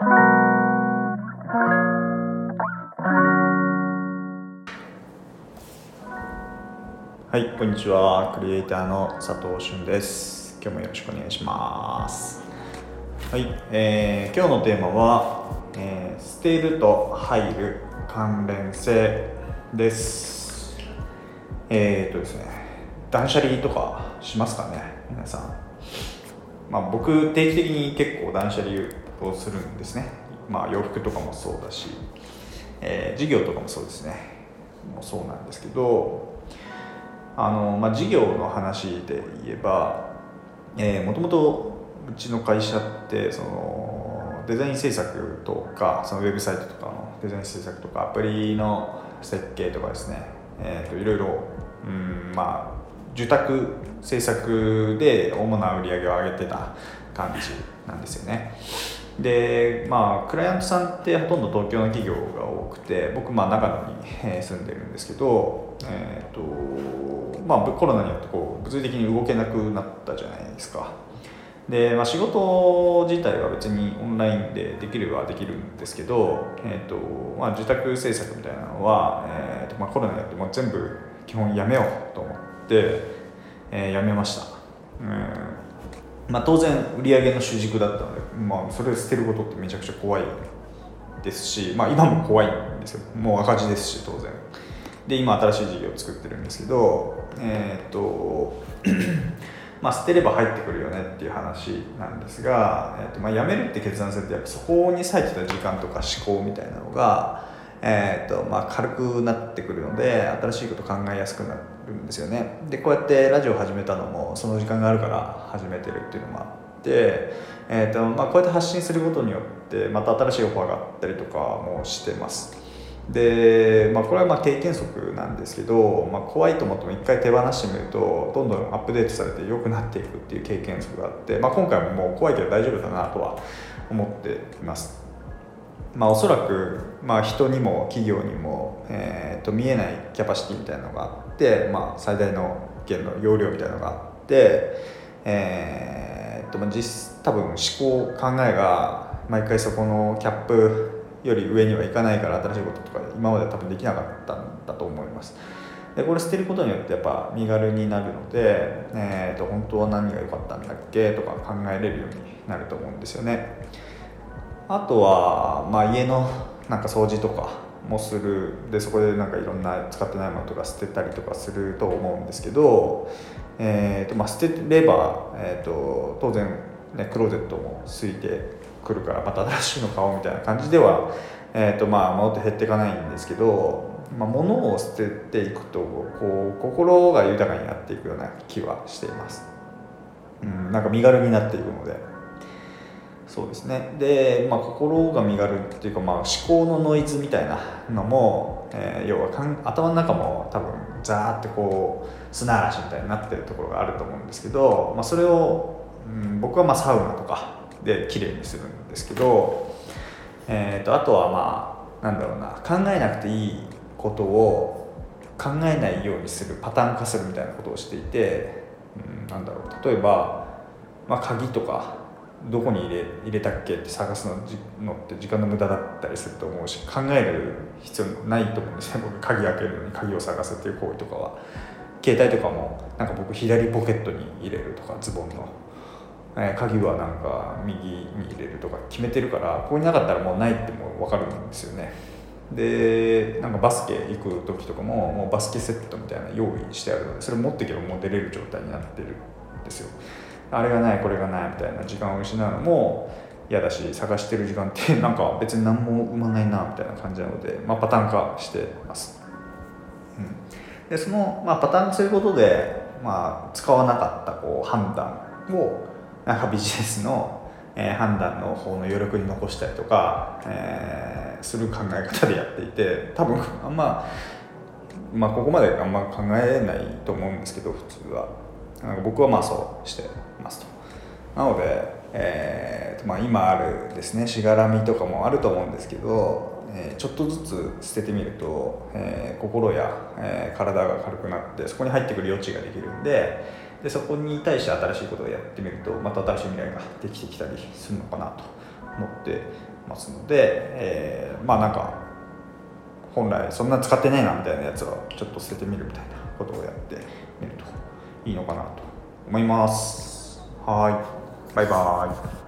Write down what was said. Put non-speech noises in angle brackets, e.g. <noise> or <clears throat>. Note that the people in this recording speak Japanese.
はい、こんにちは。クリエイターの佐藤俊です。今日もよろしくお願いします。はい、えー、今日のテーマは、えー、捨てると入る関連性です。えー、っとですね、断捨離とかしますかね、皆さん。まあ、僕、定期的に結構断捨離をするんですね。まあ、洋服とかもそうだし、えー、事業とかもそうですね。もうそうなんですけど、あの、まあ、事業の話で言えば、えー、もともとうちの会社ってそのデザイン制作とかそのウェブサイトとかのデザイン制作とかアプリの設計とかですね、えー、といろいろ、うんまあ、受託制作で主な売り上げを上げてた感じなんですよね。でまあクライアントさんってほとんど東京の企業が多くて僕まあ長野に住んでるんですけど、えーとまあ、コロナによってこう物理的に動けなくなったじゃないですか。で、まあ、仕事自体は別にオンラインでできればできるんですけど、えーとまあ、自宅制作みたいなのは、えーとまあ、コロナによってもう全部基本やめようと思って、えー、やめました、うん。まあ、当然売り上げの主軸だったので、まあ、それを捨てることってめちゃくちゃ怖いですし、まあ、今も怖いんですよ。もう赤字ですし当然。で今新しい事業を作ってるんですけどえー、っと <clears throat> まあ捨てれば入ってくるよねっていう話なんですが、えーとまあ、辞めるって決断するとやっぱそこに割いてた時間とか思考みたいなのがえーとまあ、軽くなってくるので新しいこと考えやすくなるんですよね。でこうやってラジオ始めたのもその時間があるから始めてるっていうのもあって、えーとまあ、こうやって発信することによってまた新しいオファーがあったりとかもしてます。で、まあ、これはまあ経験則なんですけど、まあ、怖いと思っても一回手放してみるとどんどんアップデートされて良くなっていくっていう経験則があって、まあ、今回ももう怖いけど大丈夫だなとは思っています。まあ、おそらく、まあ、人にも企業にも、えー、と見えないキャパシティみたいなのがあって、まあ、最大の弦の容量みたいなのがあって、えーとまあ、実多分思考考えが毎回そこのキャップより上にはいかないから新しいこととか今まで多分できなかったんだと思います。でこれ捨てることによってやっぱ身軽になるので、えー、と本当は何が良かったんだっけとか考えれるようになると思うんですよね。あとは、まあ、家のなんか掃除とかもするでそこでなんかいろんな使ってないものとか捨てたりとかすると思うんですけど、えーとまあ、捨てれば、えーと、当然、ね、クローゼットも空いてくるからまた新しいの買おうみたいな感じでは、えーとまあ、物って減っていかないんですけど、まあ、物を捨てていくとこう心が豊かになっていくような気はしています。うん、なんか身軽になっていくので。そうですね。で、まあ、心が身軽っていうか、まあ、思考のノイズみたいなのも、えー、要はかん頭の中も多分ザーってこう砂嵐みたいになってるところがあると思うんですけど、まあ、それを、うん、僕はまあサウナとかで綺麗にするんですけど、えーと、あとはまあなんだろうな考えなくていいことを考えないようにするパターン化するみたいなことをしていて、うん、なんだろう例えば、まあ、鍵とかどこに入れ入れたっけって探すののって時間の無駄だったりすると思うし考える必要ないと思うんですね僕鍵開けるのに鍵を探すっていう行為とかは携帯とかもなんか僕左ポケットに入れるとかズボンの、えー、鍵はなんか右に入れるとか決めてるからここになかったらもうないってもう分かるんですよね。でなんかバスケ行く時とかももうバスケセットみたいな用意してあるのでそれ持っていけばもう出れる状態になってるんですよ。あれがないこれがないみたいな時間を失うのも嫌だし探してる時間って <laughs> なんか別に何も生まないなみたいな感じなので、まあ、パターン化してます、うん、でその、まあ、パターンすることで、まあ、使わなかったこう判断をなんかビジネスの、えー、判断の方の余力に残したりとか、えー、する考え方でやっていて多分あんままあここまであんま考えないと思うんですけど普通は。僕はまあそうしてますとなので、えーとまあ、今あるですねしがらみとかもあると思うんですけど、えー、ちょっとずつ捨ててみると、えー、心や、えー、体が軽くなってそこに入ってくる余地ができるんででそこに対して新しいことをやってみるとまた新しい未来ができてきたりするのかなと思ってますので、えー、まあなんか本来そんな使ってないなみたいなやつはちょっと捨ててみるみたいなことをやってみると。いいのかなと思います。はい。バイバイ。